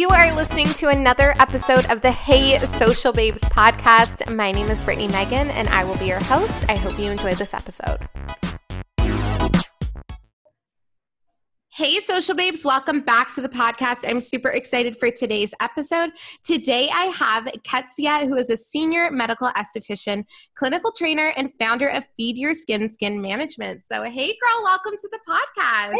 You are listening to another episode of the Hey Social Babes podcast. My name is Brittany Megan, and I will be your host. I hope you enjoy this episode. Hey, social babes, welcome back to the podcast. I'm super excited for today's episode. Today, I have Ketsia, who is a senior medical esthetician, clinical trainer, and founder of Feed Your Skin Skin Management. So, hey, girl, welcome to the podcast.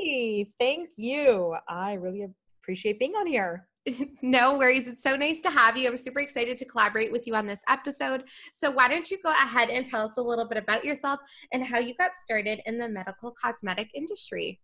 Hey, thank you. I really appreciate being on here. no worries. It's so nice to have you. I'm super excited to collaborate with you on this episode. So, why don't you go ahead and tell us a little bit about yourself and how you got started in the medical cosmetic industry?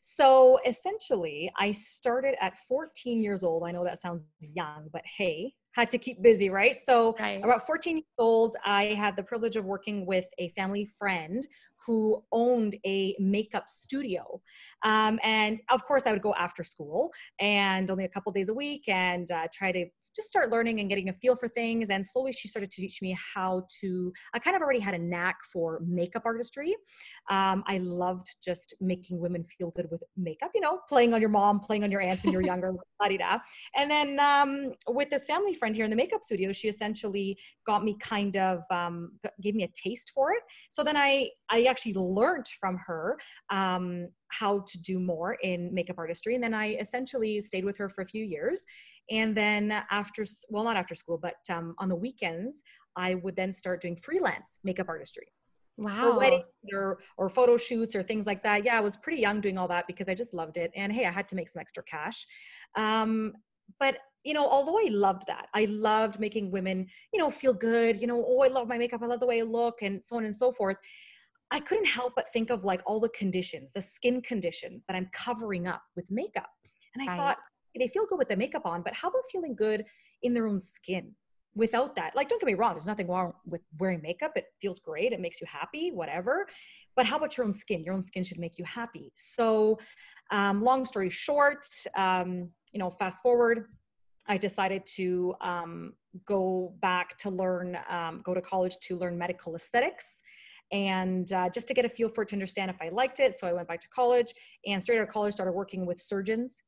So essentially, I started at 14 years old. I know that sounds young, but hey, had to keep busy, right? So, right. about 14 years old, I had the privilege of working with a family friend who owned a makeup studio. Um, and of course, I would go after school and only a couple days a week and uh, try to just start learning and getting a feel for things. And slowly, she started to teach me how to. I kind of already had a knack for makeup artistry. Um, I loved just making women feel good with makeup, you know, playing on your mom, playing on your aunt when you're younger, da And then um, with this family friend here in the makeup studio, she essentially got me kind of um, gave me a taste for it. So then I I actually learned from her um, how to do more in makeup artistry. And then I essentially stayed with her for a few years. And then after, well, not after school, but um, on the weekends, I would then start doing freelance makeup artistry. Wow. For weddings or, or photo shoots or things like that. Yeah, I was pretty young doing all that because I just loved it. And hey, I had to make some extra cash. Um, but you know, although I loved that, I loved making women, you know, feel good, you know, oh, I love my makeup, I love the way I look, and so on and so forth. I couldn't help but think of like all the conditions, the skin conditions that I'm covering up with makeup. And I right. thought, they feel good with the makeup on, but how about feeling good in their own skin without that? Like, don't get me wrong, there's nothing wrong with wearing makeup. It feels great, it makes you happy, whatever. But how about your own skin? Your own skin should make you happy. So, um, long story short, um, you know, fast forward, I decided to um, go back to learn, um, go to college to learn medical aesthetics and uh, just to get a feel for it to understand if I liked it. So I went back to college and straight out of college started working with surgeons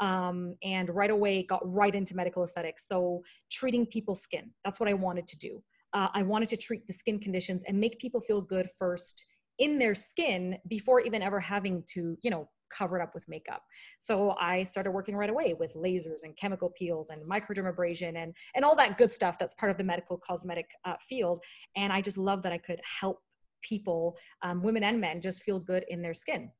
um, and right away got right into medical aesthetics. So treating people's skin, that's what I wanted to do. Uh, I wanted to treat the skin conditions and make people feel good first in their skin before even ever having to, you know, cover it up with makeup. So I started working right away with lasers and chemical peels and microdermabrasion and and all that good stuff that's part of the medical cosmetic uh, field. And I just love that I could help people, um, women and men, just feel good in their skin.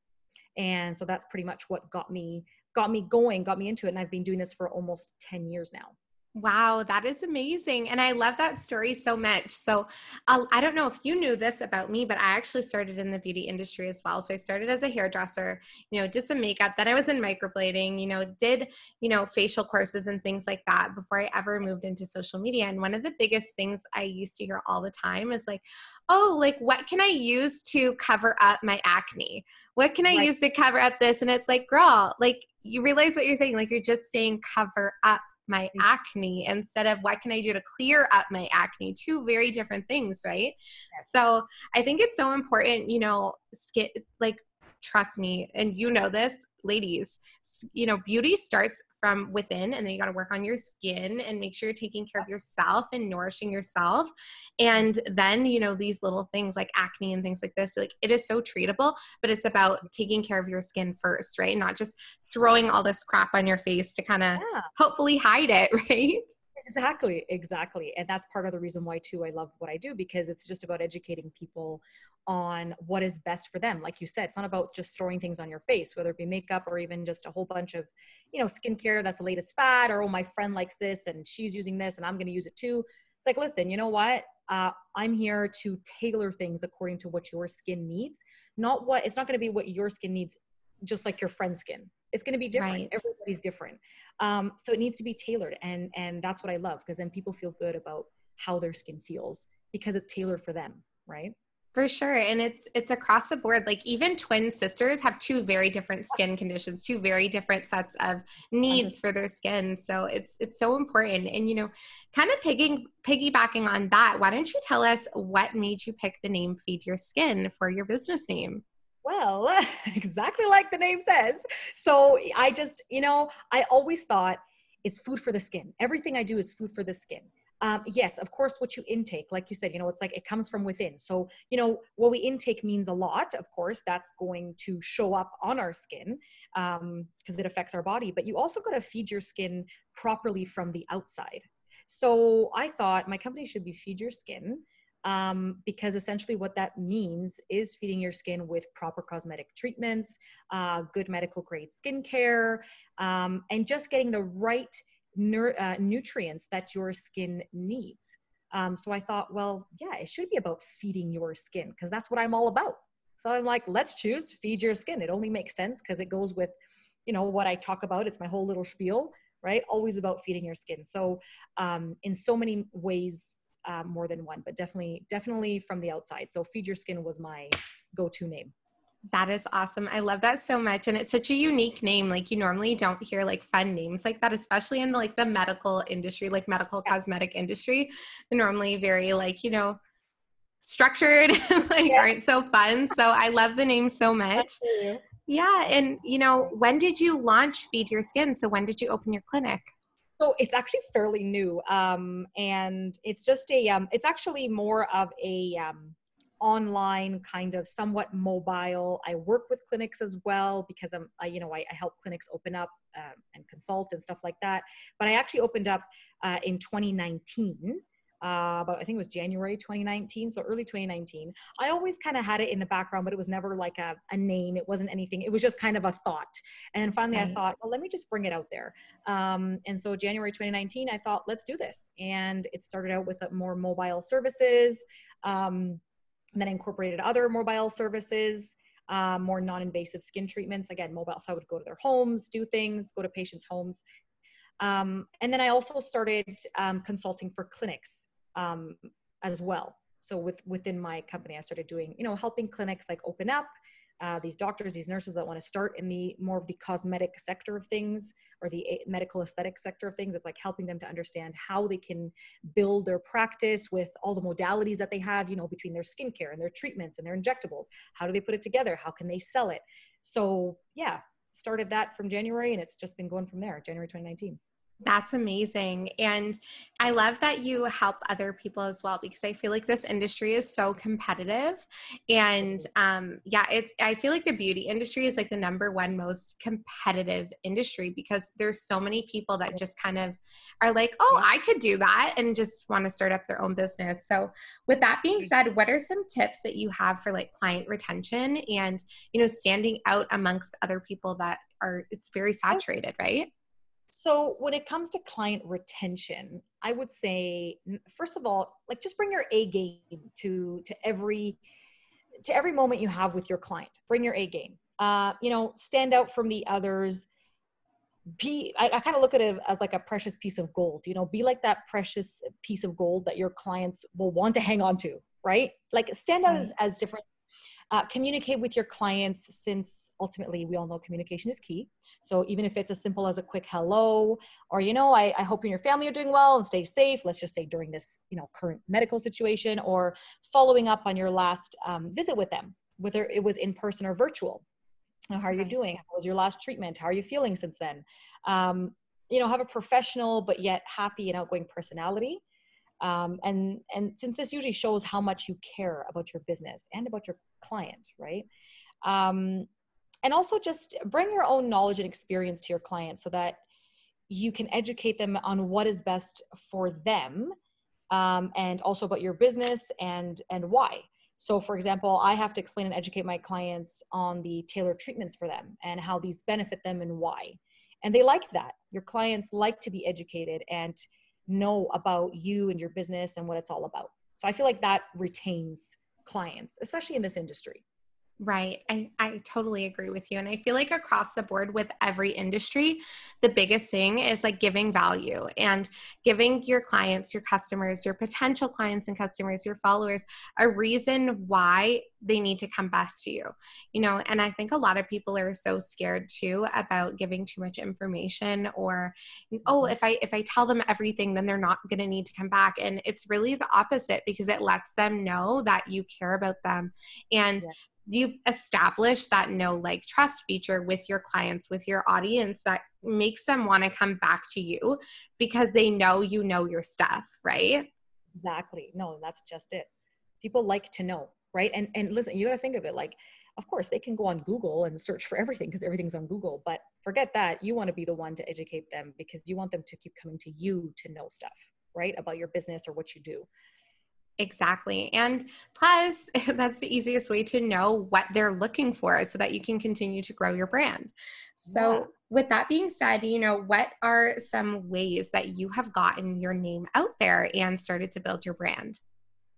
And so that's pretty much what got me got me going, got me into it. And I've been doing this for almost 10 years now. Wow, that is amazing. And I love that story so much. So, uh, I don't know if you knew this about me, but I actually started in the beauty industry as well. So, I started as a hairdresser, you know, did some makeup. Then I was in microblading, you know, did, you know, facial courses and things like that before I ever moved into social media. And one of the biggest things I used to hear all the time is like, oh, like, what can I use to cover up my acne? What can I right. use to cover up this? And it's like, girl, like, you realize what you're saying. Like, you're just saying cover up my mm. acne instead of what can I do to clear up my acne? Two very different things, right? Yes. So I think it's so important, you know, skin, like trust me and you know this ladies you know beauty starts from within and then you got to work on your skin and make sure you're taking care of yourself and nourishing yourself. And then you know these little things like acne and things like this like it is so treatable but it's about taking care of your skin first right? Not just throwing all this crap on your face to kind of yeah. hopefully hide it right? Exactly exactly and that's part of the reason why too i love what i do because it's just about educating people on what is best for them. Like you said it's not about just throwing things on your face whether it be makeup or even just a whole bunch of you know skincare that's the latest fad or oh my friend likes this and she's using this and i'm going to use it too. It's like listen you know what? Uh, i'm here to tailor things according to what your skin needs not what it's not going to be what your skin needs just like your friend's skin. It's going to be different. Right. everybody's different. Um, so it needs to be tailored and and that's what i love because then people feel good about how their skin feels because it's tailored for them right for sure and it's it's across the board like even twin sisters have two very different skin conditions two very different sets of needs mm-hmm. for their skin so it's it's so important and you know kind of pigging piggybacking on that why don't you tell us what made you pick the name feed your skin for your business name well, exactly like the name says. So I just, you know, I always thought it's food for the skin. Everything I do is food for the skin. Um, yes, of course, what you intake, like you said, you know, it's like it comes from within. So, you know, what we intake means a lot. Of course, that's going to show up on our skin because um, it affects our body. But you also got to feed your skin properly from the outside. So I thought my company should be Feed Your Skin um, because essentially what that means is feeding your skin with proper cosmetic treatments, uh, good medical grade skincare, um, and just getting the right uh, nutrients that your skin needs. Um, so I thought, well, yeah, it should be about feeding your skin because that's what I'm all about. So I'm like, let's choose feed your skin. It only makes sense because it goes with, you know, what I talk about. It's my whole little spiel, right? Always about feeding your skin. So um, in so many ways, uh, more than one, but definitely, definitely from the outside. So Feed Your Skin was my go-to name. That is awesome. I love that so much. And it's such a unique name. Like you normally don't hear like fun names like that, especially in the, like the medical industry, like medical yeah. cosmetic industry. They're normally very like, you know, structured, like yes. aren't so fun. So I love the name so much. Yeah. And you know, when did you launch Feed Your Skin? So when did you open your clinic? So it's actually fairly new, um, and it's just a. Um, it's actually more of a um, online kind of somewhat mobile. I work with clinics as well because I'm, I, you know, I, I help clinics open up um, and consult and stuff like that. But I actually opened up uh, in 2019 uh, but I think it was January 2019, so early 2019. I always kind of had it in the background, but it was never like a, a name. It wasn't anything. It was just kind of a thought. And finally, right. I thought, well, let me just bring it out there. Um, and so January 2019, I thought, let's do this. And it started out with more mobile services, um, then incorporated other mobile services. Um, more non-invasive skin treatments again mobile so i would go to their homes do things go to patients homes um, and then I also started um, consulting for clinics um, as well. So with within my company, I started doing, you know, helping clinics like open up. Uh, these doctors, these nurses that want to start in the more of the cosmetic sector of things or the medical aesthetic sector of things. It's like helping them to understand how they can build their practice with all the modalities that they have, you know, between their skincare and their treatments and their injectables. How do they put it together? How can they sell it? So yeah, started that from January and it's just been going from there, January 2019. That's amazing. And I love that you help other people as well because I feel like this industry is so competitive. And um, yeah, it's, I feel like the beauty industry is like the number one most competitive industry because there's so many people that just kind of are like, oh, I could do that and just want to start up their own business. So, with that being said, what are some tips that you have for like client retention and, you know, standing out amongst other people that are, it's very saturated, right? So when it comes to client retention, I would say first of all, like just bring your A game to to every to every moment you have with your client. Bring your A game. Uh, you know, stand out from the others. Be I, I kind of look at it as like a precious piece of gold. You know, be like that precious piece of gold that your clients will want to hang on to, right? Like stand out as, as different uh, communicate with your clients since ultimately we all know communication is key. So even if it's as simple as a quick hello, or, you know, I, I hope you and your family are doing well and stay safe, let's just say during this, you know, current medical situation, or following up on your last um, visit with them, whether it was in person or virtual. how are you doing? How was your last treatment? How are you feeling since then? Um, you know, have a professional but yet happy and outgoing personality um, and and since this usually shows how much you care about your business and about your client right? Um, and also just bring your own knowledge and experience to your client so that you can educate them on what is best for them um, and also about your business and and why. So for example i have to explain and educate my clients on the tailored treatments for them and how these benefit them and why. And they like that. Your clients like to be educated and know about you and your business and what it's all about. So I feel like that retains clients, especially in this industry. Right. I, I totally agree with you. And I feel like across the board with every industry, the biggest thing is like giving value and giving your clients, your customers, your potential clients and customers, your followers a reason why they need to come back to you. You know, and I think a lot of people are so scared too about giving too much information or oh, if I if I tell them everything, then they're not going to need to come back. And it's really the opposite because it lets them know that you care about them and yeah you've established that no like trust feature with your clients with your audience that makes them want to come back to you because they know you know your stuff right? Exactly. No that's just it. People like to know right? And and listen you got to think of it like of course they can go on google and search for everything because everything's on google but forget that you want to be the one to educate them because you want them to keep coming to you to know stuff right? About your business or what you do Exactly. And plus, that's the easiest way to know what they're looking for so that you can continue to grow your brand. So, yeah. with that being said, you know, what are some ways that you have gotten your name out there and started to build your brand?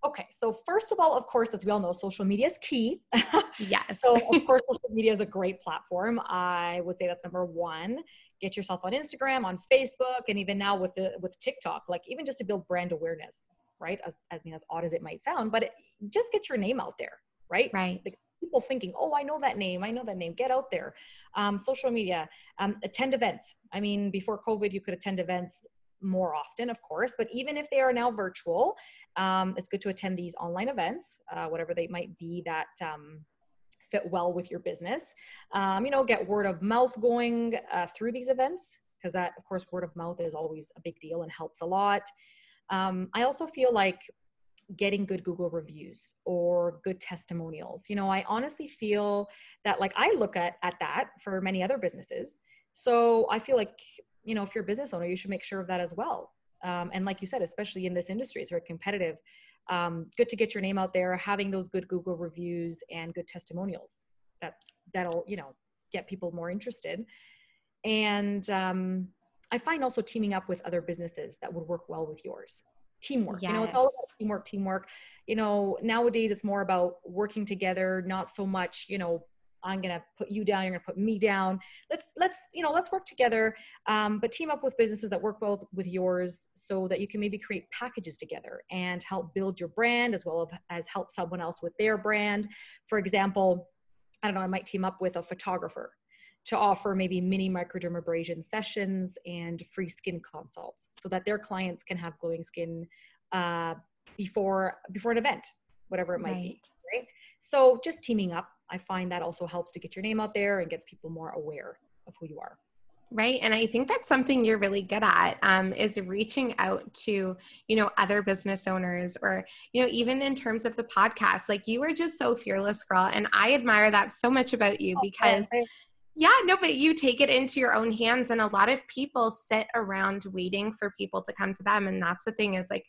Okay, so first of all, of course, as we all know, social media is key. Yes. so, of course, social media is a great platform. I would say that's number one. Get yourself on Instagram, on Facebook, and even now with the with TikTok, like even just to build brand awareness right? As, as, I mean, as odd as it might sound, but it, just get your name out there, right? Right. Like people thinking, oh, I know that name. I know that name. Get out there. Um, social media, um, attend events. I mean, before COVID, you could attend events more often, of course, but even if they are now virtual, um, it's good to attend these online events, uh, whatever they might be that um, fit well with your business. Um, you know, get word of mouth going uh, through these events because that, of course, word of mouth is always a big deal and helps a lot. Um, I also feel like getting good Google reviews or good testimonials. You know, I honestly feel that like I look at at that for many other businesses. So I feel like, you know, if you're a business owner, you should make sure of that as well. Um, and like you said, especially in this industry, it's very competitive. Um, good to get your name out there, having those good Google reviews and good testimonials. That's that'll you know get people more interested. And um, I find also teaming up with other businesses that would work well with yours. Teamwork. Yes. You know, it's all about teamwork, teamwork. You know, nowadays it's more about working together, not so much, you know, I'm gonna put you down, you're gonna put me down. Let's let's you know let's work together, um, but team up with businesses that work well with yours, so that you can maybe create packages together and help build your brand as well as help someone else with their brand. For example, I don't know, I might team up with a photographer to offer maybe mini microdermabrasion sessions and free skin consults so that their clients can have glowing skin uh, before before an event whatever it might right. be right so just teaming up i find that also helps to get your name out there and gets people more aware of who you are right and i think that's something you're really good at um, is reaching out to you know other business owners or you know even in terms of the podcast like you are just so fearless girl and i admire that so much about you because yeah, no, but you take it into your own hands. And a lot of people sit around waiting for people to come to them. And that's the thing is like,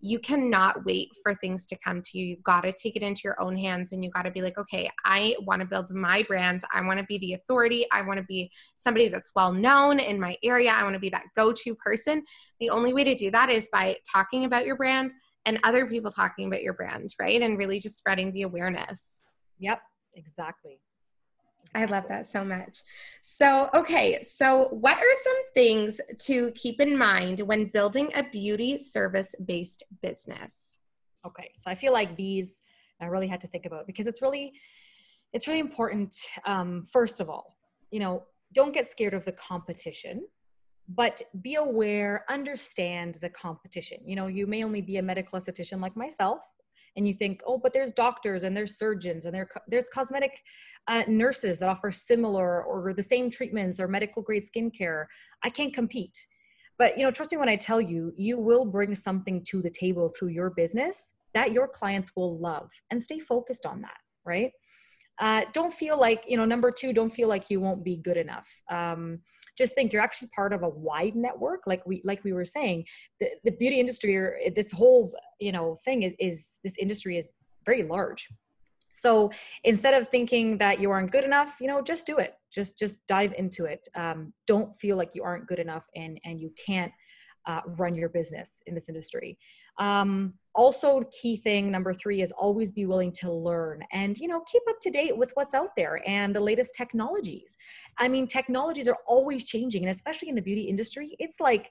you cannot wait for things to come to you. You've got to take it into your own hands and you got to be like, okay, I want to build my brand. I want to be the authority. I want to be somebody that's well known in my area. I want to be that go to person. The only way to do that is by talking about your brand and other people talking about your brand, right? And really just spreading the awareness. Yep, exactly. I love that so much. So, okay, so what are some things to keep in mind when building a beauty service based business? Okay, so I feel like these I really had to think about because it's really it's really important um, first of all, you know, don't get scared of the competition but be aware understand the competition you know you may only be a medical esthetician like myself and you think oh but there's doctors and there's surgeons and there, there's cosmetic uh, nurses that offer similar or the same treatments or medical grade skincare. I can't compete. But you know trust me when i tell you you will bring something to the table through your business that your clients will love and stay focused on that right? Uh, don't feel like you know number two don't feel like you won't be good enough. Um, just think you're actually part of a wide network like we like we were saying. The, the beauty industry or this whole you know thing is, is this industry is very large. So instead of thinking that you aren't good enough you know just do it. Just just dive into it. Um, don't feel like you aren't good enough and and you can't uh, run your business in this industry. Um, also key thing number three is always be willing to learn and you know keep up to date with what's out there and the latest technologies. I mean technologies are always changing and especially in the beauty industry it's like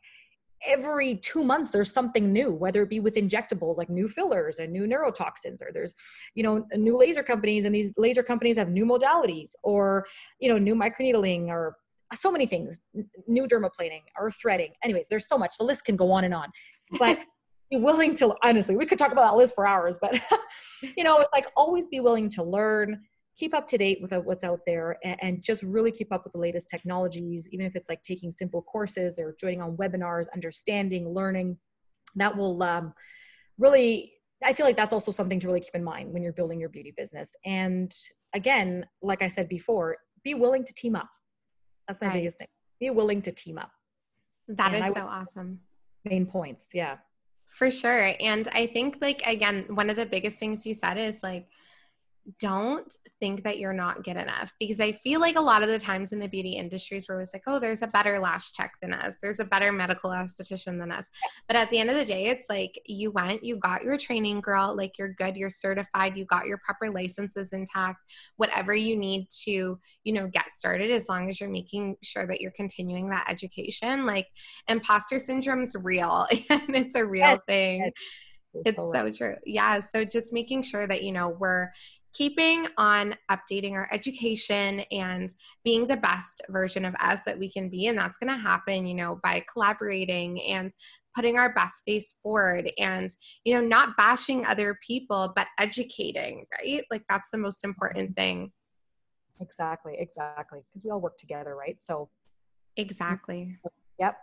every two months there's something new whether it be with injectables like new fillers and new neurotoxins or there's you know new laser companies and these laser companies have new modalities or you know new microneedling or so many things new dermaplaning or threading. Anyways there's so much. The list can go on and on. But be willing to honestly we could talk about that list for hours but you know it's like always be willing to learn keep up to date with what's out there and, and, just really keep up with the latest technologies even if it's like taking simple courses or joining on webinars understanding learning that will um, really i feel like that's also something to really keep in mind when you're building your beauty business. And again like i said before be willing to team up. That's my right. biggest thing. Be willing to team up. That and is so awesome. Main points yeah. For sure. And i think like again one of the biggest things you said is like don't think that you're not good enough because I feel like a lot of the times in the beauty industries where it's like, oh, there's a better lash tech than us, there's a better medical esthetician than us. But at the end of the day, it's like you went, you got your training, girl, like you're good, you're certified, you got your proper licenses intact, whatever you need to, you know, get started as long as you're making sure that you're continuing that education. Like imposter syndrome's real and it's a real yes. thing. Yes. It's, it's so true. Yeah. So just making sure that, you know, we're keeping on updating our education and being the best version of us that we can be. And that's going to happen you know by collaborating and putting our best face forward and you know not bashing other people but educating right? Like that's the most important mm-hmm. thing. Exactly exactly. Because we all work together right? So exactly. Yep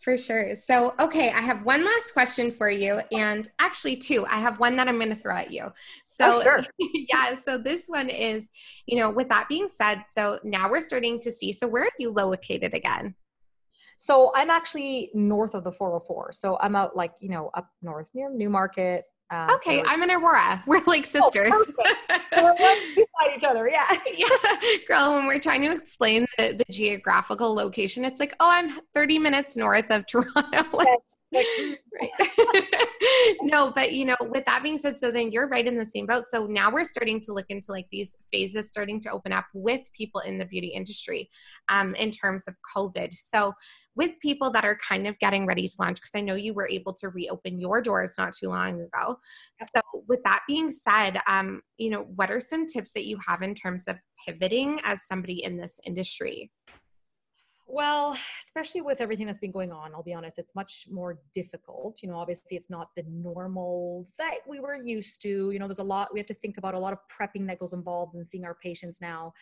for sure. So, okay, I have one last question for you, and actually, two. I have one that I'm going to throw at you. So, oh, sure. yeah. So, this one is, you know, with that being said, so now we're starting to see. So, where are you located again? So, I'm actually north of the 404. So, I'm out like, you know, up north near Newmarket, um, okay, I'm in Aurora. We're like oh, sisters. Oh, we're right beside each other. Yeah. yeah. Girl, when we're trying to explain the, the geographical location, it's like, oh, I'm 30 minutes north of Toronto. no, but you know, with that being said, so then you're right in the same boat. So now we're starting to look into like these phases starting to open up with people in the beauty industry um, in terms of COVID. So with people that are kind of getting ready to launch, because I know you were able to reopen your doors not too long ago. So with that being said, um, you know, what are some tips that you have in terms of pivoting as somebody in this industry? Well, especially with everything that's been going on, I'll be honest, it's much more difficult. You know, obviously, it's not the normal that we were used to. You know, there's a lot we have to think about, a lot of prepping that goes involved in seeing our patients now.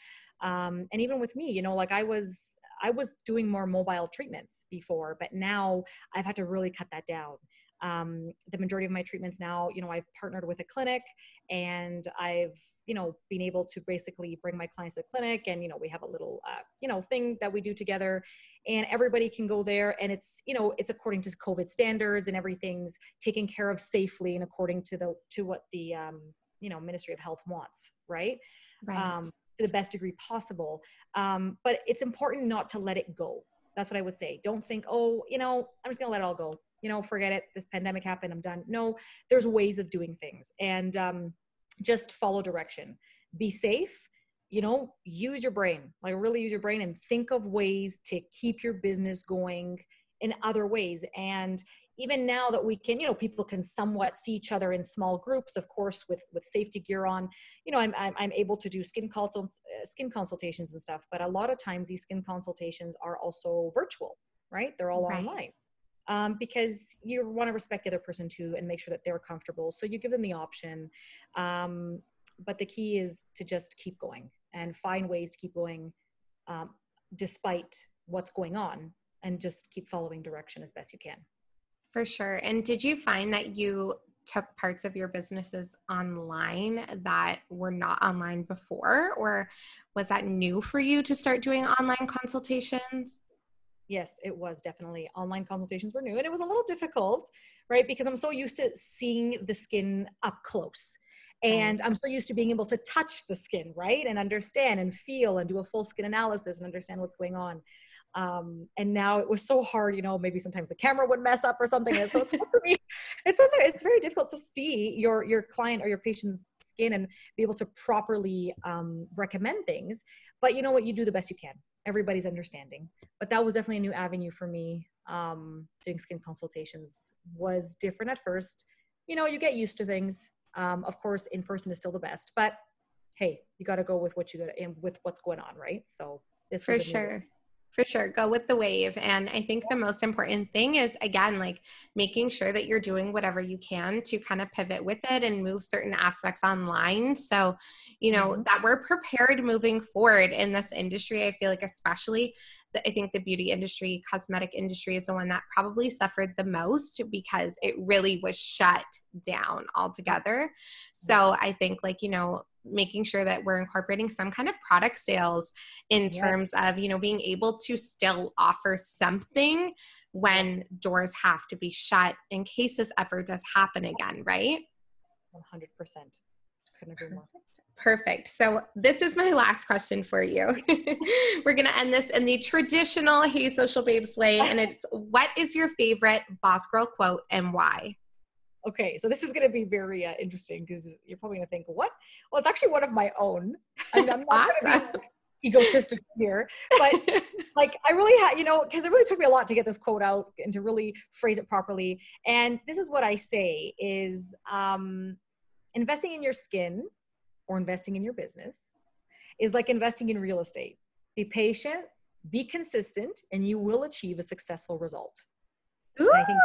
Um, and even with me, you know, like I was, I was doing more mobile treatments before, but now I've had to really cut that down um, the majority of my treatments now you know i've partnered with a clinic and i've you know been able to basically bring my clients to the clinic and you know we have a little uh, you know thing that we do together and everybody can go there and it's you know it's according to covid standards and everything's taken care of safely and according to the to what the um, you know ministry of health wants right, right. Um, to the best degree possible. Um, but it's important not to let it go. That's what i would say. Don't think oh you know i'm just gonna let it all go you know, forget it. This pandemic happened. I'm done. No, there's ways of doing things and um, just follow direction. Be safe. You know, use your brain, like really use your brain and think of ways to keep your business going in other ways. And even now that we can, you know, people can somewhat see each other in small groups, of course, with with safety gear on. You know, I'm I'm, I'm able to do skin consults, uh, skin consultations and stuff. But a lot of times, these skin consultations are also virtual, right? They're all right. online um, because you want to respect the other person too and make sure that they're comfortable. So you give them the option. Um, but the key is to just keep going and find ways to keep going um, despite what's going on and just keep following direction as best you can. For sure. And did you find that you took parts of your businesses online that were not online before or was that new for you to start doing online consultations Yes, it was definitely. Online consultations were new and it was a little difficult, right? Because I'm so used to seeing the skin up close. And I'm so used to being able to touch the skin, right? And understand and feel and do a full skin analysis and understand what's going on. Um, and now it was so hard, you know, maybe sometimes the camera would mess up or something. And so it's hard for me. It's, it's very difficult to see your, your client or your patient's skin and be able to properly um, recommend things. But you know what? You do the best you can everybody's understanding. But that was definitely a new avenue for me. Um, doing skin consultations was different at first. You know, you get used to things. Um, of course, in person is still the best, but hey, you got to go with what you got and with what's going on, right? So this for sure. For sure go with the wave. And i think the most important thing is again like making sure that you're doing whatever you can to kind of pivot with it and move certain aspects online. So you know mm-hmm. that we're prepared moving forward in this industry i feel like especially the, i think the beauty industry cosmetic industry is the one that probably suffered the most because it really was shut down altogether. So i think like you know making sure that we're incorporating some kind of product sales in terms of you know being able to still offer something when yes. doors have to be shut in case this ever does happen again right 100% couldn't agree more Perfect. So, this is my last question for you. We're going to end this in the traditional Hey Social Babes way. And it's what is your favorite Boss Girl quote and why? Okay, so this is going to be very uh, interesting because you're probably going to think, what? Well, it's actually one of my own. I mean, I'm not awesome. egotistic here, but like I really had, you know, because it really took me a lot to get this quote out and to really phrase it properly. And this is what I say is um, investing in your skin or investing in your business is like investing in real estate. Be patient, be consistent, and you will achieve a successful result. I think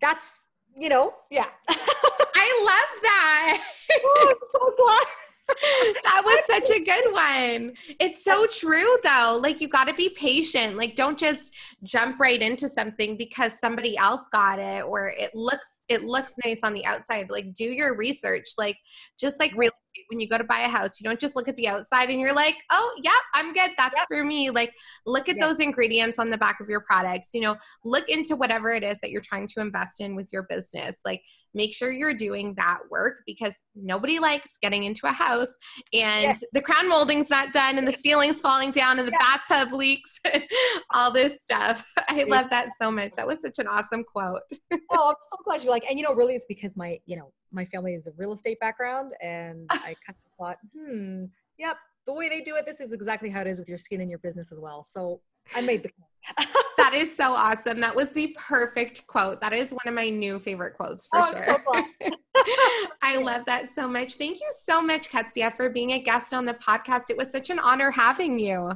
that's you know, yeah. I love that. oh, I'm so glad that was such a good one. It's so true though. Like you got to be patient. Like don't just jump right into something because somebody else got it or it looks it looks nice on the outside. Like do your research. Like just like real when you go to buy a house, you don't just look at the outside and you're like, "Oh, yeah, I'm good. That's yep. for me." Like look at yep. those ingredients on the back of your products. You know, look into whatever it is that you're trying to invest in with your business. Like make sure you're doing that work because nobody likes getting into a house and yes. the crown molding's not done and the ceiling's falling down and the bathtub leaks all this stuff i love that so much that was such an awesome quote oh i'm so glad you like and you know really it's because my you know my family is a real estate background and i kind of thought hmm yep the way they do it this is exactly how it is with your skin and your business as well so i made the that is so awesome. That was the perfect quote. That is one of my new favorite quotes for oh, sure. So I love that so much. Thank you so much, Katsia, for being a guest on the podcast. It was such an honor having you.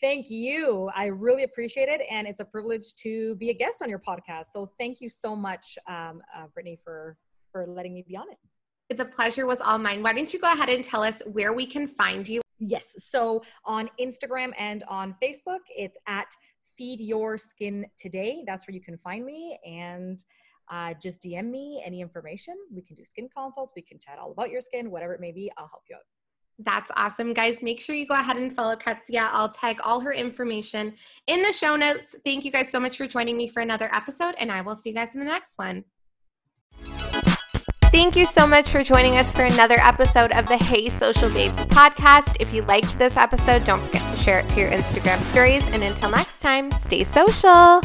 Thank you. I really appreciate it. And it's a privilege to be a guest on your podcast. So thank you so much, um, uh, Brittany, for, for letting me be on it. The pleasure was all mine. Why don't you go ahead and tell us where we can find you? Yes. So on Instagram and on Facebook, it's at Feed Your Skin Today. That's where you can find me. And uh, just DM me any information. We can do skin consults. We can chat all about your skin, whatever it may be. I'll help you out. That's awesome, guys. Make sure you go ahead and follow Katsia. I'll tag all her information in the show notes. Thank you guys so much for joining me for another episode, and I will see you guys in the next one. Thank you so much for joining us for another episode of the Hey Social Babes podcast. If you liked this episode, don't forget to share it to your Instagram stories. And until next time, stay social.